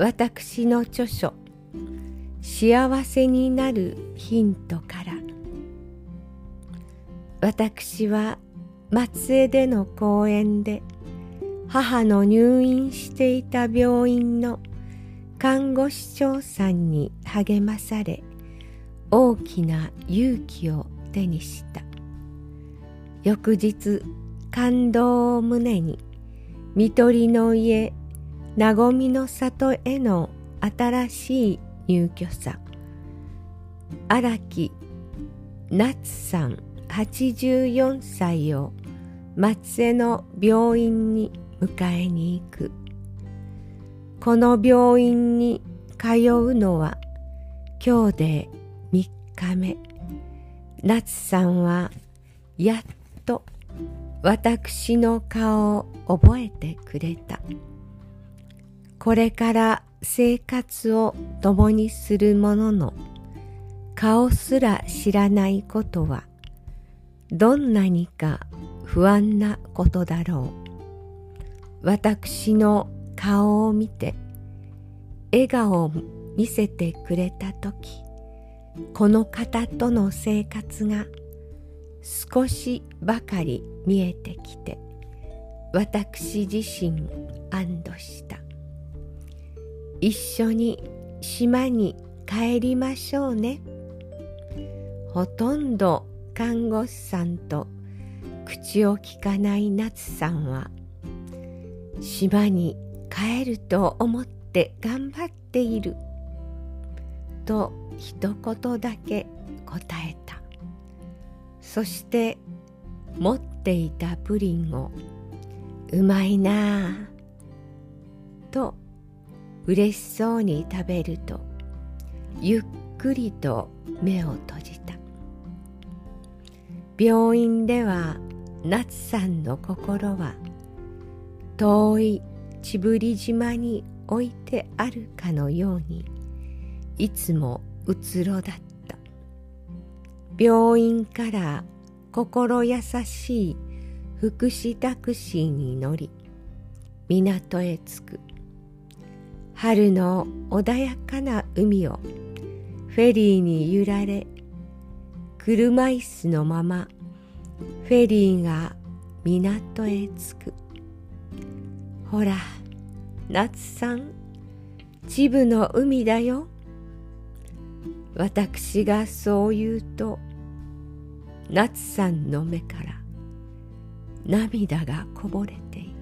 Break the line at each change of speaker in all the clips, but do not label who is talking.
私の著書「幸せになるヒント」から。私は松江での講演で母の入院していた病院の看護師長さんに励まされ大きな勇気を手にした。翌日感動を胸に看取りの家和みの里への新しい入居者。荒木夏さん84歳を松江の病院に迎えに行く。この病院に通うのは今日で3日目。夏さんはやっと私の顔を覚えてくれた。これから生活を共にする者の顔すら知らないことはどんなにか不安なことだろう。私の顔を見て笑顔を見せてくれた時この方との生活が少しばかり見えてきて私自身安堵した。一緒に島に帰りましょうね。ほとんど看護師さんと口をきかない夏さんは島に帰ると思って頑張っていると一言だけ答えた。そして持っていたプリンをうまいなあと嬉しそうに食べるとゆっくりと目を閉じた。病院では夏さんの心は遠い千振島に置いてあるかのようにいつもうつろだった。病院から心優しい福祉タクシーに乗り港へ着く。春の穏やかな海をフェリーに揺られ車椅子のままフェリーが港へ着く。ほら夏さん秩父の海だよ。私がそう言うと夏さんの目から涙がこぼれていた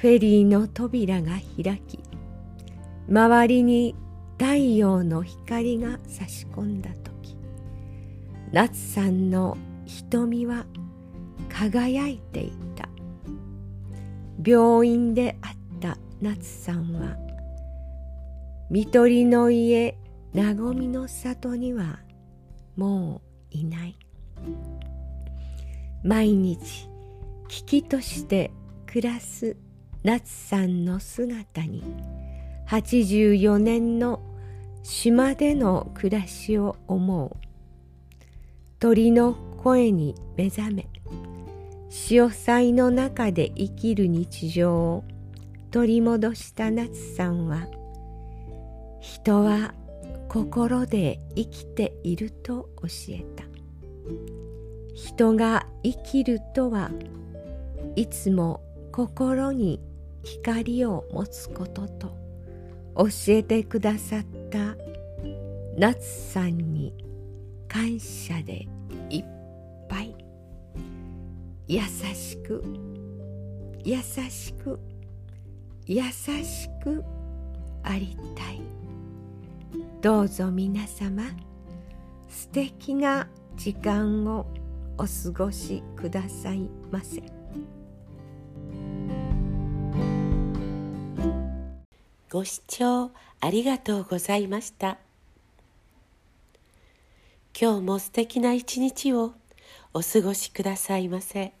フェリーの扉が開き周りに太陽の光が差し込んだ時夏さんの瞳は輝いていた。病院で会った夏さんは看取りの家和みの里にはもういない。毎日危機として暮らす夏さんの姿に84年の島での暮らしを思う。鳥の声に目覚め潮騒の中で生きる日常を取り戻した夏さんは人は心で生きていると教えた。人が生きるとはいつも心に光を持つことと教えてくださった夏さんに感謝でいっぱい。優しく優しく優しくありたい。どうぞ皆様素敵な時間をお過ごしくださいませ。
ご視聴ありがとうございました。今日も素敵な一日をお過ごしくださいませ。